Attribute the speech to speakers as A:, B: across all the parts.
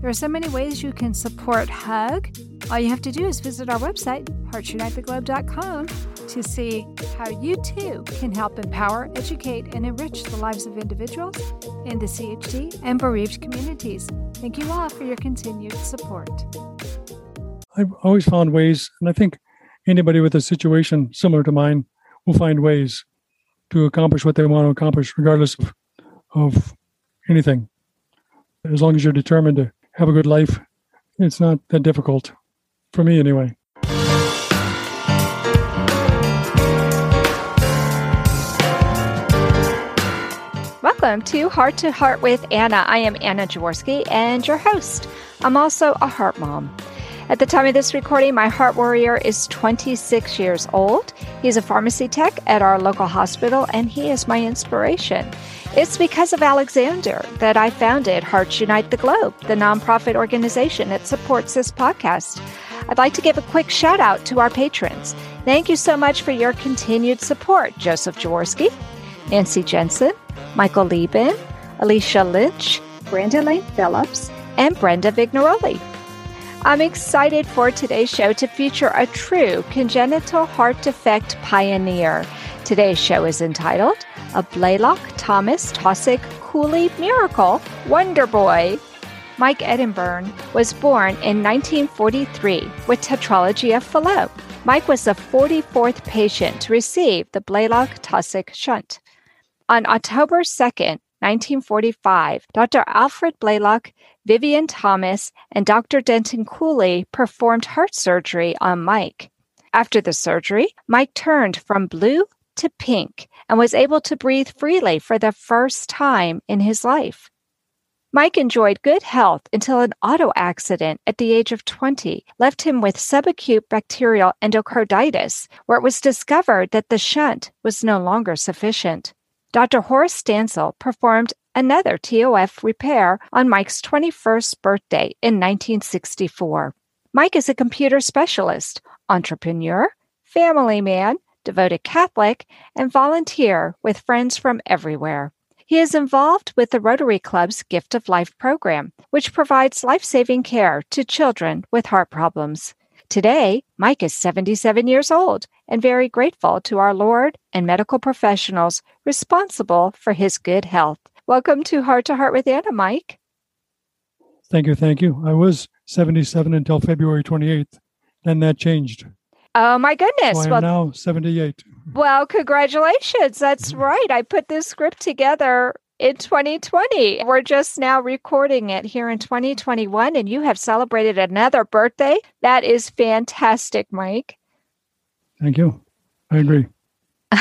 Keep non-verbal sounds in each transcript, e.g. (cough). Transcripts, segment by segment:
A: There are so many ways you can support HUG. All you have to do is visit our website, heartsunitetheglobe.com, to see how you too can help empower, educate, and enrich the lives of individuals in the CHD and bereaved communities. Thank you all for your continued support.
B: I've always found ways, and I think anybody with a situation similar to mine will find ways to accomplish what they want to accomplish, regardless of, of anything. As long as you're determined to have a good life. It's not that difficult, for me anyway.
C: Welcome to Heart to Heart with Anna. I am Anna Jaworski and your host. I'm also a heart mom. At the time of this recording, my heart warrior is 26 years old. He's a pharmacy tech at our local hospital, and he is my inspiration. It's because of Alexander that I founded Hearts Unite the Globe, the nonprofit organization that supports this podcast. I'd like to give a quick shout out to our patrons. Thank you so much for your continued support, Joseph Jaworski, Nancy Jensen, Michael Lieben, Alicia Lynch, Brenda Lane Phillips, and Brenda Vignaroli. I'm excited for today's show to feature a true congenital heart defect pioneer. Today's show is entitled A Blalock Thomas Taussig Cooley Miracle Wonder Boy. Mike Edenburn was born in 1943 with tetralogy of Fallot. Mike was the 44th patient to receive the Blalock Taussig shunt. On October 2nd, 1945, Dr. Alfred Blalock, Vivian Thomas, and Dr. Denton Cooley performed heart surgery on Mike. After the surgery, Mike turned from blue to pink and was able to breathe freely for the first time in his life. Mike enjoyed good health until an auto accident at the age of 20 left him with subacute bacterial endocarditis, where it was discovered that the shunt was no longer sufficient. Dr. Horace Stansel performed another TOF repair on Mike's 21st birthday in 1964. Mike is a computer specialist, entrepreneur, family man, devoted Catholic, and volunteer with friends from everywhere. He is involved with the Rotary Club's Gift of Life program, which provides life saving care to children with heart problems. Today, Mike is 77 years old and very grateful to our Lord and medical professionals responsible for his good health. Welcome to Heart to Heart with Anna, Mike.
B: Thank you. Thank you. I was 77 until February 28th. Then that changed.
C: Oh my goodness!
B: So I am well, now seventy-eight.
C: Well, congratulations! That's mm-hmm. right. I put this script together in 2020. We're just now recording it here in 2021, and you have celebrated another birthday. That is fantastic, Mike.
B: Thank you. I agree. (laughs)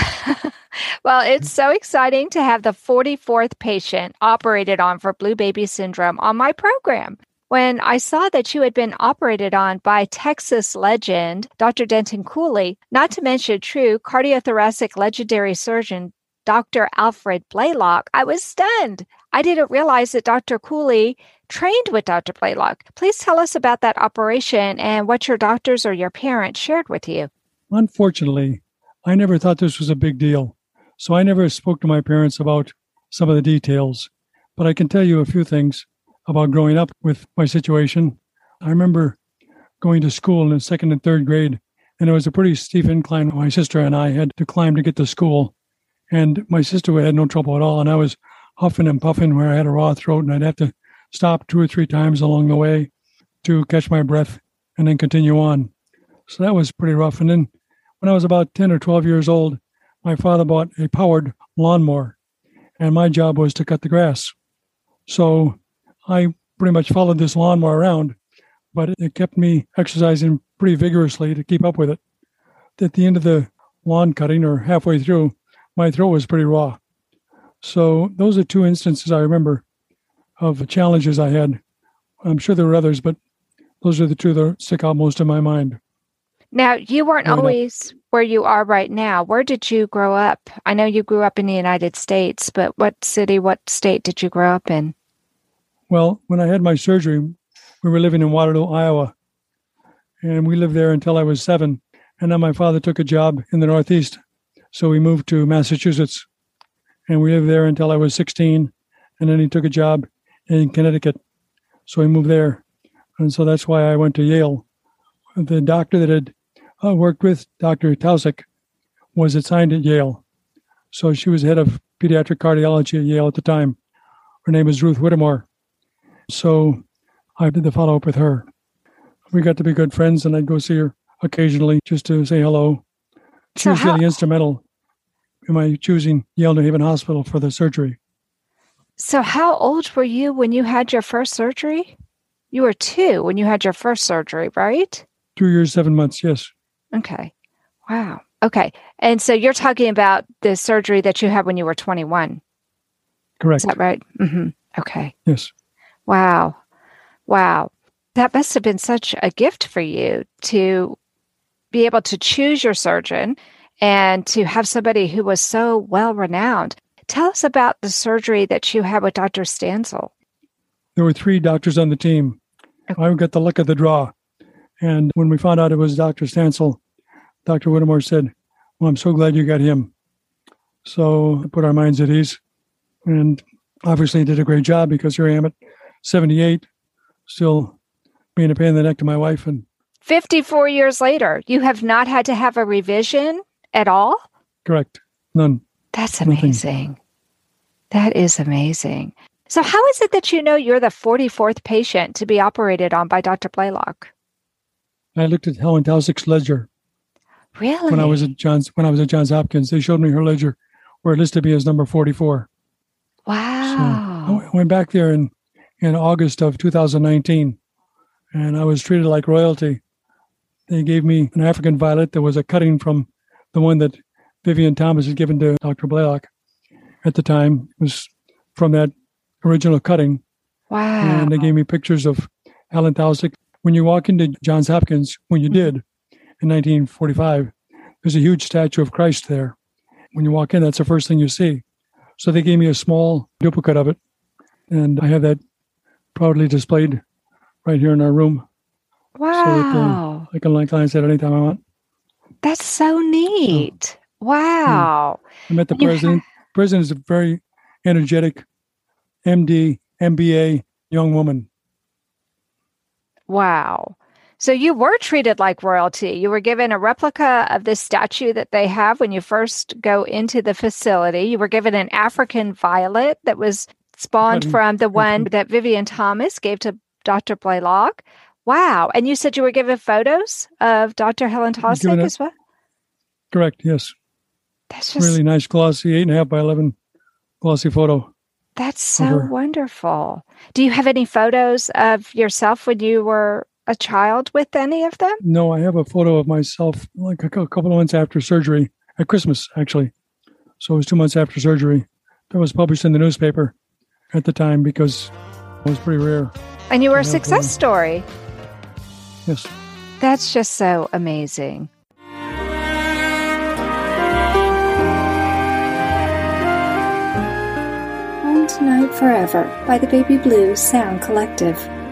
C: well, it's so exciting to have the 44th patient operated on for blue baby syndrome on my program. When I saw that you had been operated on by Texas legend Dr. Denton Cooley, not to mention true cardiothoracic legendary surgeon Dr. Alfred Blalock, I was stunned. I didn't realize that Dr. Cooley trained with Dr. Blalock. Please tell us about that operation and what your doctors or your parents shared with you.
B: Unfortunately, I never thought this was a big deal, so I never spoke to my parents about some of the details. But I can tell you a few things about growing up with my situation. I remember going to school in second and third grade, and it was a pretty steep incline my sister and I had to climb to get to school. And my sister had no trouble at all, and I was huffing and puffing where I had a raw throat, and I'd have to stop two or three times along the way to catch my breath and then continue on. So that was pretty rough. And then when I was about 10 or 12 years old, my father bought a powered lawnmower, and my job was to cut the grass. So I pretty much followed this lawnmower around, but it kept me exercising pretty vigorously to keep up with it. At the end of the lawn cutting or halfway through, my throat was pretty raw. So those are two instances I remember of challenges I had. I'm sure there were others, but those are the two that stick out most in my mind.
C: Now, you weren't
B: Growing up.
C: always where you are right now. Where did you grow up? I know you grew up in the United States, but what city, what state did you grow up in?
B: Well, when I had my surgery, we were living in Waterloo, Iowa, and we lived there until I was seven. And then my father took a job in the Northeast, so we moved to Massachusetts, and we lived there until I was 16. And then he took a job in Connecticut, so we moved there, and so that's why I went to Yale. The doctor that had uh, worked with Dr. Taussig was assigned at Yale, so she was head of pediatric cardiology at Yale at the time. Her name is Ruth Whittemore. So I did the follow up with her. We got to be good friends, and I'd go see her occasionally just to say hello.
C: So how-
B: really instrumental in my choosing Yale New Haven Hospital for the surgery.
C: So, how old were you when you had your first surgery? You were two when you had your first surgery, right?
B: Two years, seven months, yes.
C: Okay. Wow. Okay. And so you're talking about the surgery that you had when you were 21.
B: Correct.
C: Is that right? Mm-hmm. Okay.
B: Yes.
C: Wow. Wow. That must have been such a gift for you to be able to choose your surgeon and to have somebody who was so well renowned. Tell us about the surgery that you had with Dr. Stansel.
B: There were three doctors on the team.
C: Okay.
B: I got the luck of the draw. And when we found out it was Dr. Stansel, Dr. Whittemore said, Well, I'm so glad you got him. So I put our minds at ease and obviously did a great job because here I am at 78, still being a pain in the neck to my wife. And
C: 54 years later, you have not had to have a revision at all?
B: correct, none.
C: That's
B: Nothing.
C: amazing. That is amazing. So, how is it that you know you're the 44th patient to be operated on by Dr. Blalock?
B: I looked at Helen Taussig's ledger
C: Really?
B: when I was at Johns when I was at Johns Hopkins. They showed me her ledger where it listed me as number 44. So
C: wow.
B: I went back there in, in August of 2019 and I was treated like royalty. They gave me an African violet that was a cutting from the one that Vivian Thomas had given to Dr. Blalock at the time. It was from that original cutting.
C: wow.
B: And they gave me pictures of Helen Taussig. When you walk into Johns Hopkins, when you did in 1945, there's a huge statue of Christ there. When you walk in, that's the first thing you see. So they gave me a small duplicate of it, and I have that proudly displayed right here in our room.
C: Uh, wow.
B: I can like glance at it anytime I want.
C: That's so neat. Oh. Wow. Hmm.
B: I met the president. president is a very energetic MD, MBA young woman.
C: Wow. So you were treated like royalty. You were given a replica of this statue that they have when you first go into the facility. You were given an African violet that was spawned from the (laughs) one that Vivian Thomas gave to Dr. Blalock. Wow. And you said you were given photos of Dr. Helen Taussig as well?
B: Correct. Yes.
C: That's just
B: Really nice, glossy, eight and a half by eleven glossy photo.
C: that's so wonderful. Do you have any photos of yourself when you were a child with any of them?
B: No, I have a photo of myself like a couple of months after surgery at Christmas, actually. So it was two months after surgery. That was published in the newspaper at the time because it was pretty rare.
C: And you were a
B: uh,
C: success
B: yeah.
C: story.
B: Yes.
C: That's just so amazing.
D: Home Tonight Forever by the Baby Blue Sound Collective.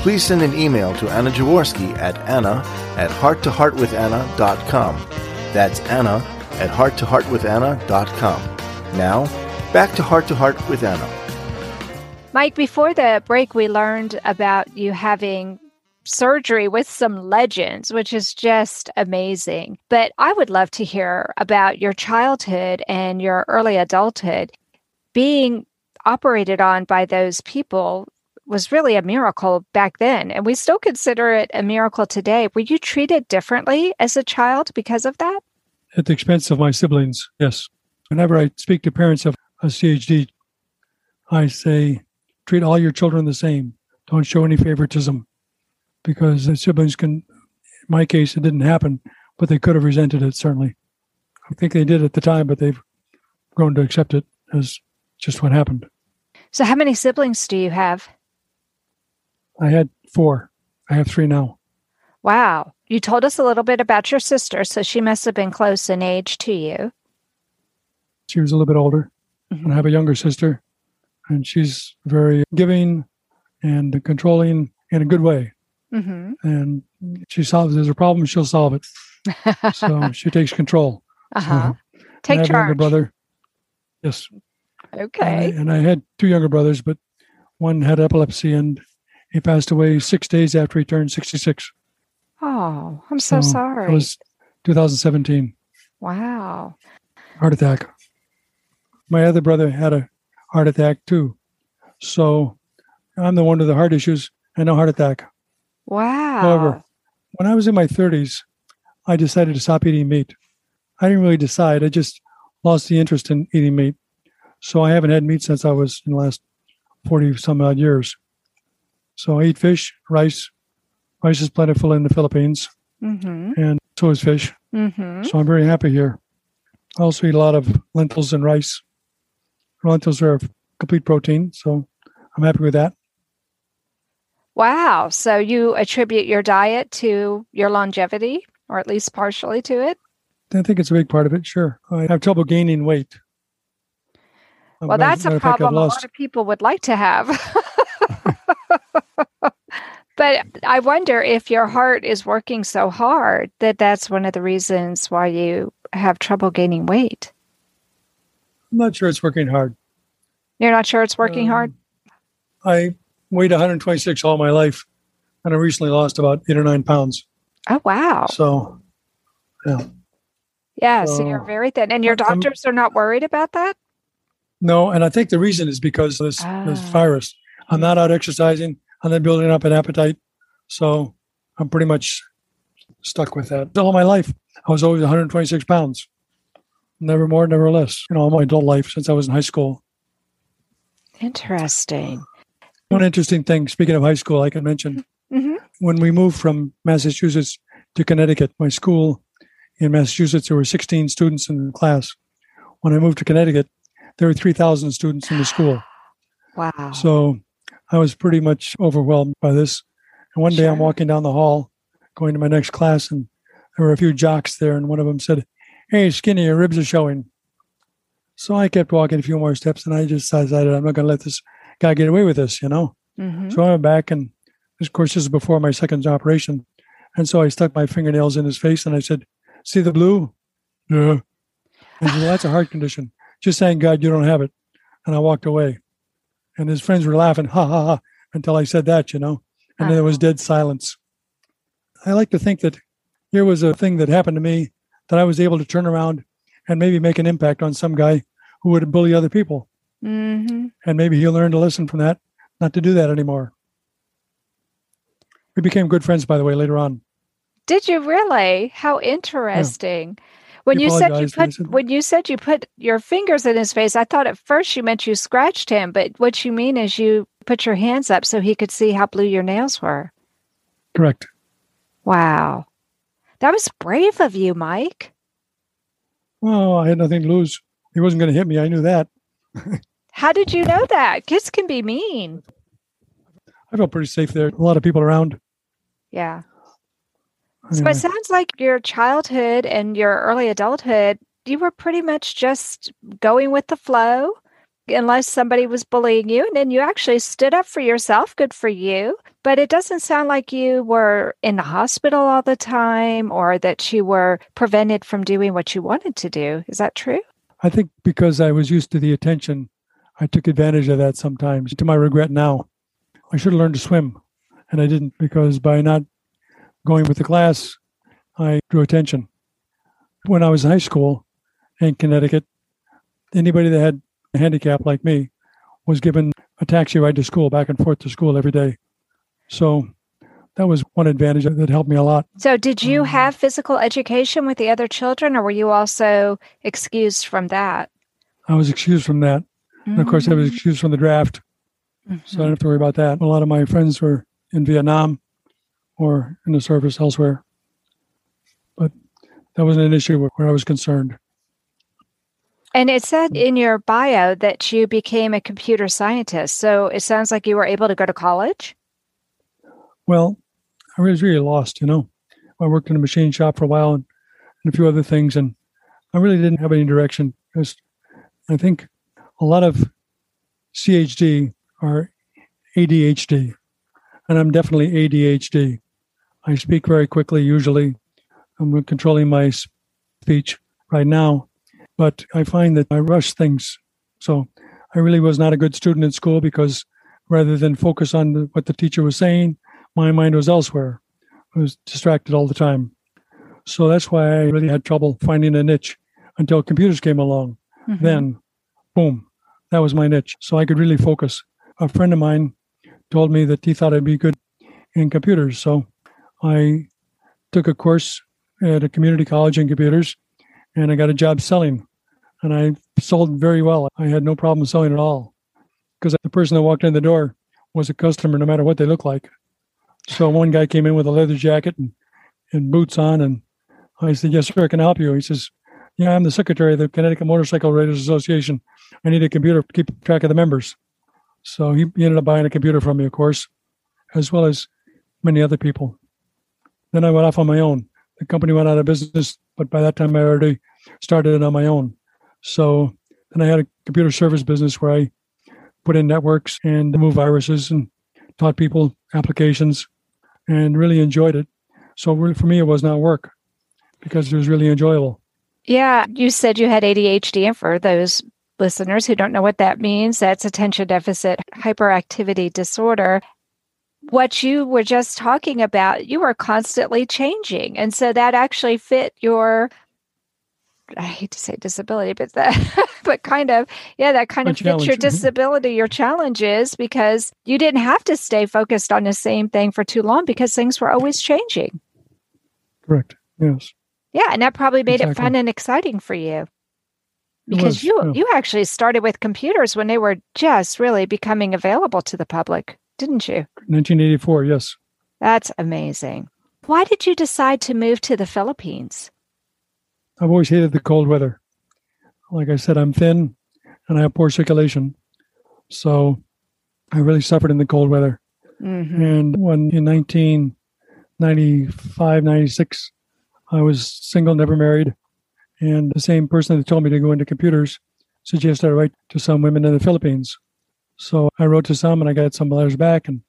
E: please send an email to Anna Jaworski at anna at hearttoheartwithanna.com. That's Anna at hearttoheartwithanna.com. Now, back to Heart to Heart with Anna.
C: Mike, before the break, we learned about you having surgery with some legends, which is just amazing. But I would love to hear about your childhood and your early adulthood. Being operated on by those people was really a miracle back then. And we still consider it a miracle today. Were you treated differently as a child because of that?
B: At the expense of my siblings, yes. Whenever I speak to parents of a CHD, I say, treat all your children the same. Don't show any favoritism because the siblings can, in my case, it didn't happen, but they could have resented it, certainly. I think they did at the time, but they've grown to accept it as just what happened.
C: So, how many siblings do you have?
B: I had four. I have three now.
C: Wow. You told us a little bit about your sister, so she must have been close in age to you.
B: She was a little bit older.
C: Mhm.
B: And I have a younger sister, and she's very giving and controlling in a good way.
C: Mm-hmm.
B: And she solves, there's a problem, she'll solve it. So (laughs) she takes control.
C: uh-huh.
B: So,
C: Take
B: I have a younger brother. Yes. And I,
C: Okay.
B: and I had two younger brothers, but one had epilepsy and he passed away six days after he turned 66.
C: Oh, I'm so,
B: So,
C: sorry.
B: It was 2017,
C: wow.
B: heart attack. My other brother had a heart attack too. So I'm the one with the heart issues and no heart attack.
C: Wow.
B: However, when I was in my 30s, I decided to stop eating meat. I didn't really decide. I just lost the interest in eating meat. So I haven't had meat since I was in the last 40 some odd years. So I eat fish, rice. Rice is plentiful in the Philippines,
C: mm-hmm.
B: and so is fish.
C: Mm-hmm.
B: So I'm very happy here. I also eat a lot of lentils and rice. Lentils are a complete protein, so I'm happy with that.
C: Wow. So you attribute your diet to your longevity, or at least partially to it?
B: I think it's a big part of it. Sure, I have trouble gaining weight.
C: Well, that's a
B: of fact,
C: problem a lot of people would like to have. (laughs) but I wonder if your heart is working so hard that that's one of the reasons why you have trouble gaining weight.
B: I'm not sure it's working hard.
C: You're not sure it's working hard?
B: Um, I weighed 126 all my life, and I recently lost about eight or nine pounds.
C: Oh, wow.
B: So,
C: Yeah. So you're very thin. And your
B: I'm-
C: doctors are not worried about that?
B: no, and I think the reason is because this, this
C: Ah.
B: virus. I'm not out exercising. I'm not building up an appetite. So I'm pretty much stuck with that. All my life, I was always 126 pounds. Never more, never less. You know, all my adult life since I was in high school.
C: Interesting.
B: One interesting thing, speaking of high school, I can mention
C: Mhm.
B: when we moved from Massachusetts to Connecticut, my school in Massachusetts, there were 16 students in the class. When I moved to Connecticut, there were 3,000 students in the school.
C: Wow.
B: So I was pretty much overwhelmed by this. And one day I'm walking down the hall, going to my next class, and there were a few jocks there, and one of them said, Hey, Skinny, your ribs are showing. So I kept walking a few more steps, and I just decided I'm not going to let this guy get away with this, you know?
C: Mhm.
B: So I went back, and of course, this is before my second operation. And so I stuck my fingernails in his face, and I said, See the blue? Yeah. And he said, well, that's a heart condition. Just thank God you don't have it. And I walked away. And his friends were laughing, ha ha ha, until I said that, you know? And then there was dead silence. I like to think that here was a thing that happened to me that I was able to turn around and maybe make an impact on some guy who would bully other people.
C: Mhm.
B: And maybe he'll learn to listen from that, not to do that anymore. We became good friends, by the way, later on.
C: Did you really? How interesting. When
B: He
C: you said you
B: apologized and he
C: put when you said you put your fingers in his face, I thought at first you meant you scratched him, but what you mean is you put your hands up so he could see how blue your nails were.
B: Correct.
C: Wow. That was brave of you, Mike.
B: Well, I had nothing to lose. He wasn't going to hit me. I knew that.
C: How did you know that? Kids can be mean.
B: I felt pretty safe there. A lot of people around.
C: Yeah. So it mm. sounds like your childhood and your early adulthood, you were pretty much just going with the flow, unless somebody was bullying you. And then you actually stood up for yourself. Good for you. But it doesn't sound like you were in the hospital all the time or that you were prevented from doing what you wanted to do. Is that true?
B: I think because I was used to the attention, I took advantage of that sometimes to my regret now. I should have learned to swim, and I didn't because by not going with the class, I drew attention. When I was in high school in Connecticut, anybody that had a handicap like me was given a taxi ride to school, back and forth to school every day. So that was one advantage that helped me a lot.
C: So, did you um, have physical education with the other children, or were you also excused from that?
B: I was excused from that. And of course, I was mm. excused from the draft. So I mm-hmm. don't have to worry about that. A lot of my friends were in Vietnam or in the service elsewhere. But that wasn't an issue where I was concerned.
C: And it said mm. in your bio that you became a computer scientist. So, it sounds like you were able to go to college.
B: Well, I was really lost, you know. I worked in a machine shop for a while and, and a few other things, and I really didn't have any direction. Because I think a lot of CHD are ADHD, and I'm definitely ADHD. I speak very quickly, usually. I'm controlling my speech right now, but I find that I rush things. So I really was not a good student in school because rather than focus on the, what the teacher was saying, my mind was elsewhere. I was distracted all the time. So that's why I really had trouble finding a niche until computers came along.
C: Mm-hmm.
B: Then, boom, that was my niche. So I could really focus. A friend of mine told me that he thought I'd be good in computers. So I took a course at a community college in computers and I got a job selling. And I sold very well. I had no problem selling at all because the person that walked in the door was a customer no matter what they looked like. So one guy came in with a leather jacket and, and boots on, and I said, "Yes, sir, I can I help you?" He says, "Yeah, I'm the secretary of the Connecticut Motorcycle Riders Association. I need a computer to keep track of the members." So he ended up buying a computer from me, of course, as well as many other people. Then I went off on my own. The company went out of business, but by that time I already started it on my own. So then I had a computer service business where I put in networks and remove viruses and taught people applications and really enjoyed it. So really for me, it was not work because it was really enjoyable.
C: Yeah, you said you had ADHD, and for those listeners who don't know what that means, that's attention deficit hyperactivity disorder. What you were just talking about, you were constantly changing. And so that actually fit your I hate to say disability, but that, (laughs) but kind of, yeah, that kind
B: My
C: of fits your
B: mhm.
C: disability, your challenges, because you didn't have to stay focused on the same thing for too long because things were always changing.
B: Correct. Yes.
C: Yeah, and that probably made it fun and exciting for you. Because
B: was,
C: you
B: yeah.
C: you actually started with computers when they were just really becoming available to the public, didn't you?
B: 1984. Yes.
C: That's amazing. Why did you decide to move to the Philippines?
B: I've always hated the cold weather. Like I said, I'm thin and I have poor circulation. So I really suffered in the cold weather.
C: hmm
B: And when in 1995, 96, I was single, never married. And the same person that told me to go into computers suggested I write to some women in the Philippines. So I wrote to some and I got some letters back. And,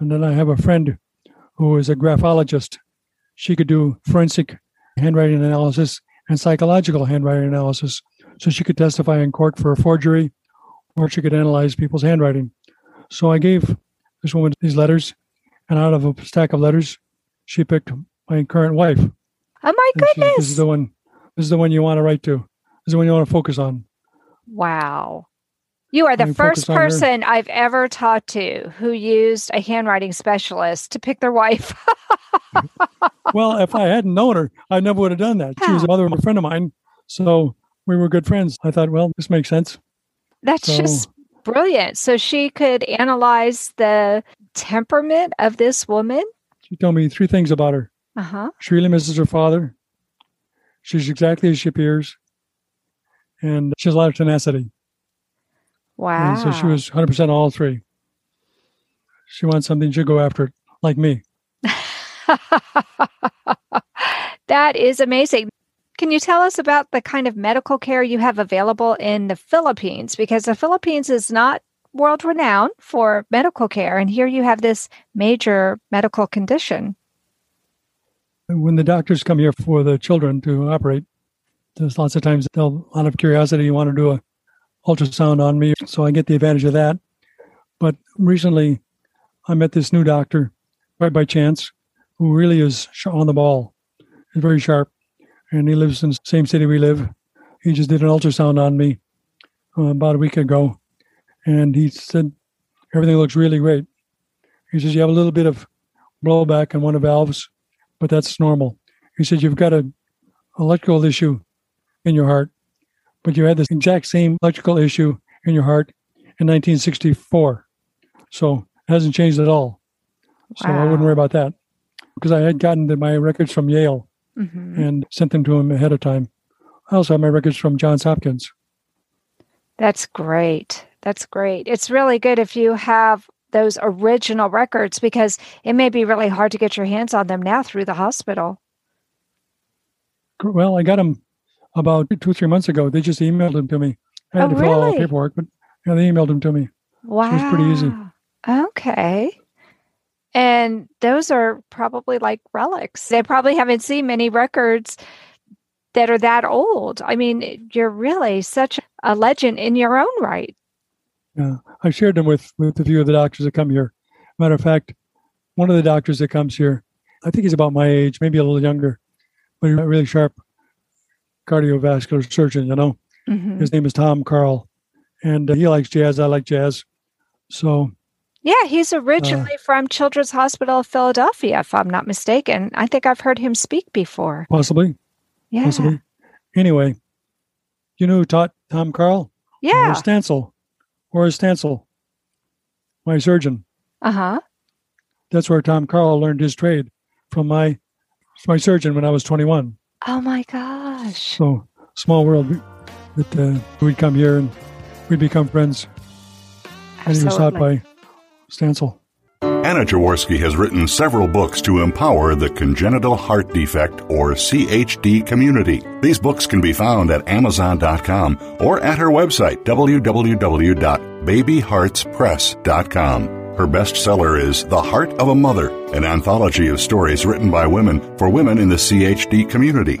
B: and then I have a friend who is a graphologist. She could do forensic handwriting analysis and psychological handwriting analysis. So she could testify in court for a forgery or she could analyze people's handwriting. So I gave this woman these letters, and out of a stack of letters, she picked my current wife.
C: Oh my
B: she
C: goodness.
B: this is the one. This is the one you want to write to. This is the one you want to focus on.
C: Wow. You are the first
B: focus on her.
C: person I've ever talked to who used a handwriting specialist to pick their wife. (laughs)
B: well, if I hadn't known her, I never would have done that. She was a mother of a friend of mine, so we were good friends. I thought, well, this makes sense.
C: That's
B: So-
C: just brilliant. So she could analyze the temperament of this woman.
B: She told me three things about her.
C: Uh huh.
B: She really misses her father. She's exactly as she appears, and she has a lot of tenacity.
C: Wow.
B: And so she was 100% all three. She wants something, she'll go after it, like me. (laughs)
C: that is amazing. Can you tell us about the kind of medical care you have available in the Philippines? Because the Philippines is not world renowned for medical care, and here you have this major medical condition.
B: When the doctors come here for the children to operate, there's lots of times they'll, out of curiosity, you want to do a ultrasound on me, so I get the advantage of that. But recently, I met this new doctor, right by chance, who really is on the ball. He's very sharp, and he lives in the same city we live. He just did an ultrasound on me uh, about a week ago, and he said everything looks really great. He says you have a little bit of blowback in one of the valves, but that's normal. He said you've got an electrical issue in your heart, but you had this exact same electrical issue in your heart in 1964. So it hasn't changed at all. So wow. I wouldn't worry about that because I had gotten the, my records from Yale mm-hmm. and sent them to him ahead of time. I also have my records from Johns Hopkins.
C: That's great. That's great. It's really good if you have those original records because it may be really hard to get your hands on them now through the hospital.
B: Well, I got them about two three months ago. They just emailed them to me. I had
C: oh,
B: to fill
C: really?
B: out paperwork, but yeah, they emailed them to me.
C: Wow.
B: So it was pretty easy.
C: Okay. And those are probably like relics. They probably haven't seen many records that are that old. I mean, you're really such a legend in your own right.
B: Yeah, I shared them with with a few of the doctors that come here. Matter of fact, one of the doctors that comes here, I think he's about my age, maybe a little younger, but he's really sharp cardiovascular surgeon. You know, mm-hmm. his name is Tom Carl, and uh, he likes jazz. I like jazz, so.
C: Yeah, he's originally uh, from Children's Hospital of Philadelphia, if I'm not mistaken. I think I've heard him speak before.
B: Possibly.
C: Yeah.
B: Possibly. Anyway, you know who taught Tom Carl?
C: Yeah.
B: Or Stansel. Horace Stansel, my surgeon.
C: Uh huh.
B: That's where Tom Carl learned his trade from my my surgeon when I was 21.
C: Oh my gosh!
B: So small world that uh, we'd come here and we'd become friends.
C: Absolutely. And he was
B: taught by Stansel.
F: Anna Jaworski has written several books to empower the congenital heart defect or CHD community. These books can be found at Amazon.com or at her website, www.babyheartspress.com. Her bestseller is The Heart of a Mother, an anthology of stories written by women for women in the CHD community.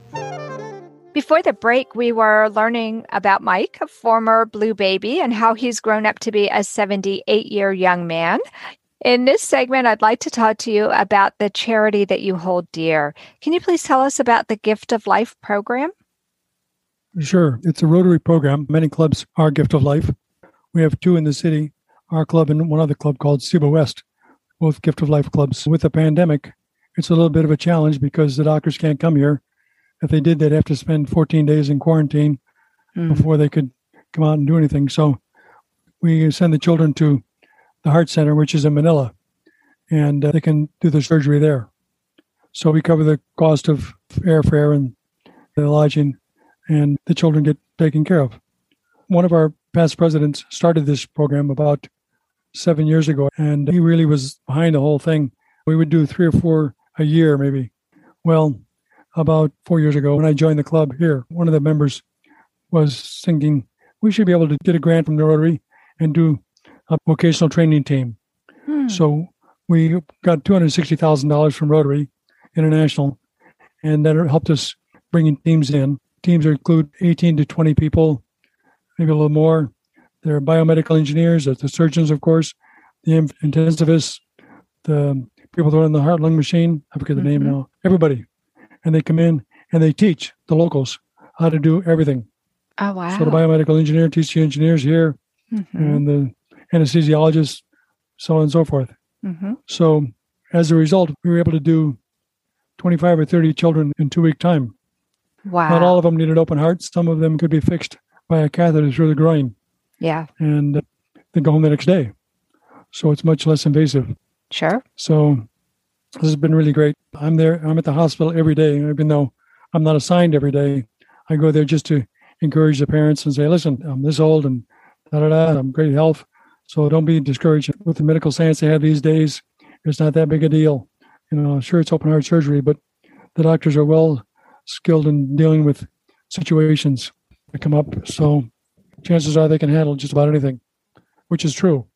C: Before the break, we were learning about Mike, a former blue baby, and how he's grown up to be a 78 year young man. In this segment, I'd like to talk to you about the charity that you hold dear. Can you please tell us about the Gift of Life program?
B: Sure. It's a Rotary program. Many clubs are Gift of Life. We have two in the city our club and one other club called Cebu West, both Gift of Life clubs. With the pandemic, it's a little bit of a challenge because the doctors can't come here if they did, they'd have to spend 14 days in quarantine mm. before they could come out and do anything. So we send the children to the Heart Center, which is in Manila, and uh, they can do the surgery there. So we cover the cost of airfare and the lodging, and the children get taken care of. One of our past presidents started this program about seven years ago, and he really was behind the whole thing. We would do three or four a year, maybe. Well, about four years ago when I joined the club here. One of the members was thinking we should be able to get a grant from the Rotary and do a vocational training team. Hmm. So we got $260,000 from Rotary International, and that helped us bringing teams in. Teams include 18 to 20 people, maybe a little more, There are biomedical engineers, there's the surgeons, of course, the intensivists, the people that run the heart lung machine. I forget the name
C: Mhm.
B: now. Everybody. And they come in and they teach the locals how to do everything.
C: Oh, wow.
B: So the biomedical engineer teaches the engineers here
C: Mhm,
B: and the anesthesiologists, so on and so forth.
C: mhm.
B: So as a result, we were able to do 25 or 30 children in two week time.
C: Wow.
B: Not all of them needed open hearts. Some of them could be fixed by a catheter through the groin
C: yeah,
B: and uh, then go home the next day. So it's much less invasive.
C: sure.
B: So this has been really great. I'm there. I'm at the hospital every day, even though I'm not assigned every day. I go there just to encourage the parents and say, "Listen, I'm this old and da da da. I'm great health, so don't be discouraged with the medical science they have these days. It's not that big a deal. You know, sure it's open heart surgery, but the doctors are well skilled in dealing with situations that come up. So chances are they can handle just about anything, which is true.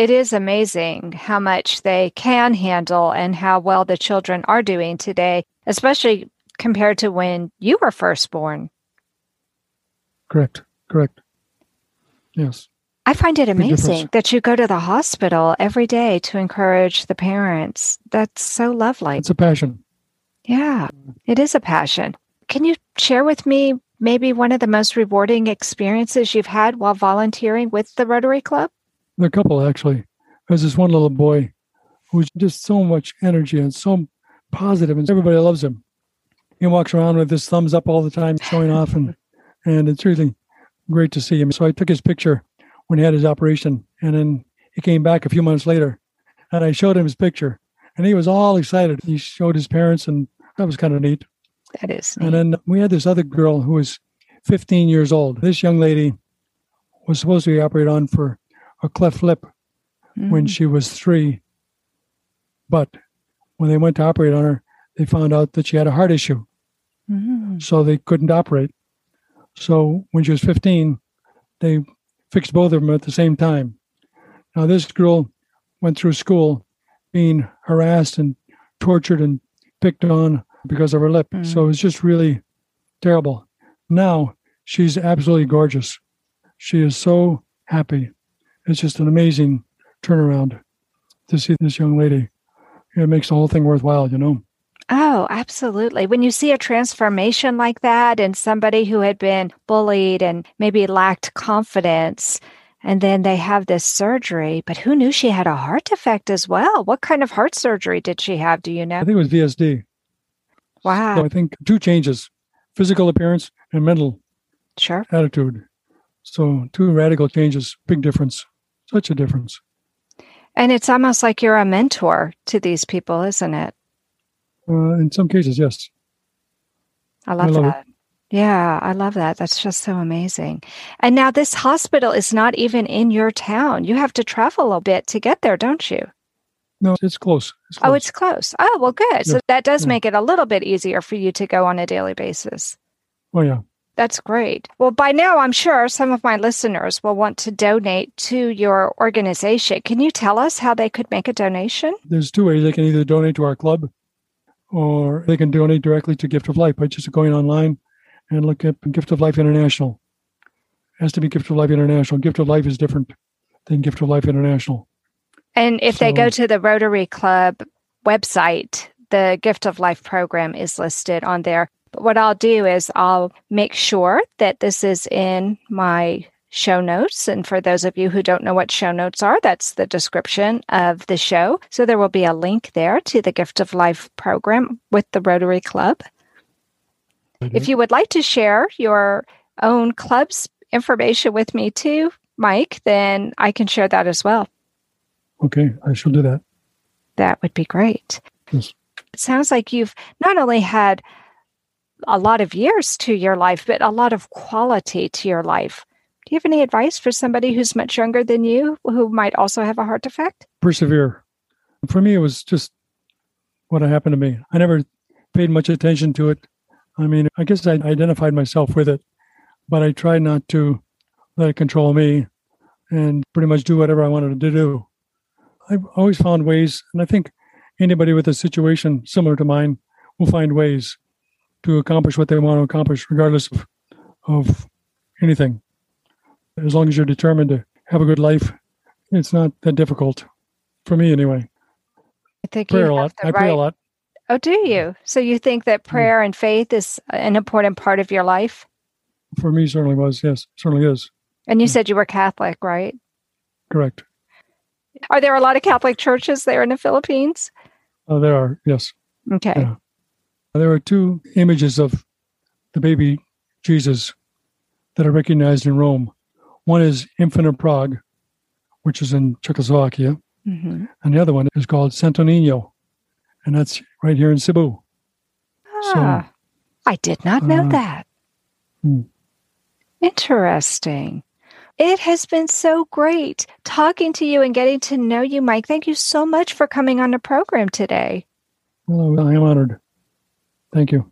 C: It is amazing how much they can handle and how well the children are doing today, especially compared to when you were first born.
B: Correct. Correct. Yes.
C: I find it amazing that you go to the hospital every day to encourage the parents. That's so lovely.
B: It's a passion.
C: Yeah, it is a passion. Can you share with me maybe one of the most rewarding experiences you've had while volunteering with the Rotary Club?
B: There are a couple actually. There's this one little boy who's just so much energy and so positive, and everybody loves him. He walks around with his thumbs up all the time, showing off, and and it's really great to see him. So I took his picture when he had his operation, and then he came back a few months later, and I showed him his picture, and he was all excited. He showed his parents, and that was kind of neat.
C: That is
B: And then we had this other girl who was 15 years old. This young lady was supposed to be operated on for a cleft lip when
C: Mm.
B: she was three. But when they went to operate on her, they found out that she had a heart issue.
C: Mm.
B: So they couldn't operate. So when she was 15, they fixed both of them at the same time. Now, this girl went through school being harassed and tortured and picked on because of her lip.
C: Mm.
B: So it was just really terrible. Now she's absolutely gorgeous. She is so happy. It's just an amazing turnaround to see this young lady. It makes the whole thing worthwhile, you know.
C: Oh, absolutely. When you see a transformation like that in somebody who had been bullied and maybe lacked confidence, and then they have this surgery, but who knew she had a heart defect as well? What kind of heart surgery did she have? Do you know?
B: I think it was VSD.
C: Wow.
B: So I think two changes physical appearance and mental
C: Sure.
B: attitude. So two radical changes, big difference. Such a difference.
C: And it's almost like you're a mentor to these people, isn't it?
B: Uh, in some cases, yes.
C: I love,
B: love it.
C: that. Yeah, I love that. That's just so amazing. And now this hospital is not even in your town. You have to travel a bit to get there, don't you?
B: No, it's close. It's
C: Oh, it's close. Oh, well, good. So that does
B: yeah.
C: make it a little bit easier for you to go on a daily basis.
B: oh yeah.
C: That's great. Well, by now, I'm sure some of my listeners will want to donate to your organization. Can you tell us how they could make a donation?
B: There's two ways they can either donate to our club or they can donate directly to Gift of Life by just going online and look at Gift of Life International. It has to be Gift of Life International. Gift of Life is different than Gift of Life International.
C: And if they go to the Rotary Club website, the Gift of Life program is listed on there. But what I'll do is I'll make sure that this is in my show notes. And for those of you who don't know what show notes are, that's the description of the show. So there will be a link there to the Gift of Life program with the Rotary Club. Mm-hmm. If you would like to share your own club's information with me too, Mike, then I can share that as well.
B: Okay, I shall do that.
C: That would be great.
B: Yes.
C: It sounds like you've not only had a lot of years to your life, but a lot of quality to your life. Do you have any advice for somebody who's much younger than you who might also have a heart defect?
B: Persevere. For me, it was just what happened to me. I never paid much attention to it. I mean, I guess I identified myself with it, but I tried not to let it control me and pretty much do whatever I wanted to do. I've always found ways, and I think anybody with a situation similar to mine will find ways to accomplish what they want to accomplish, regardless of, of anything. As long as you're determined to have a good life, it's not that difficult. For me, anyway.
C: I think
B: Prayer a lot. I pray a lot.
C: Oh, do you? So you think that prayer and faith is an important part of your life?
B: For me, certainly was. Yes, certainly is.
C: And you
B: Mm.
C: said you were Catholic, right?
B: Correct.
C: Are there a lot of Catholic churches there in the Philippines?
B: Uh, there are, yes.
C: Okay.
B: Yeah. There are two images of the baby Jesus that are recognized in Rome. One is Infant of Prague, which is in Czechoslovakia,
C: hmm
B: and the other one is called Santo Nino, and that's right here in Cebu.
C: Ah, I did not know
B: uh,
C: that.
B: hmm.
C: Interesting. It has been so great talking to you and getting to know you, Mike. Thank you so much for coming on the program today.
B: Well, I am honored. Thank you.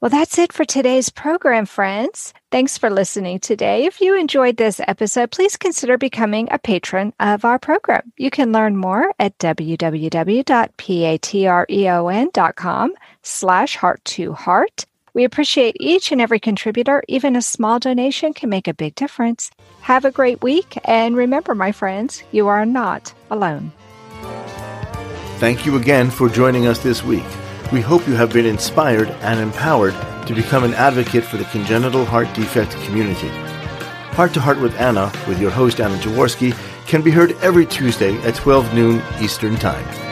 C: Well, that's it for today's program, friends. Thanks for listening today. If you enjoyed this episode, please consider becoming a patron of our program. You can learn more at www.patreon.com slash heart to heart. We appreciate each and every contributor. Even a small donation can make a big difference. Have a great week. And remember, my friends, you are not alone.
E: Thank you again for joining us this week. We hope you have been inspired and empowered to become an advocate for the congenital heart defect community. Heart to Heart with Anna, with your host Anna Jaworski, can be heard every Tuesday at 12 noon Eastern Time.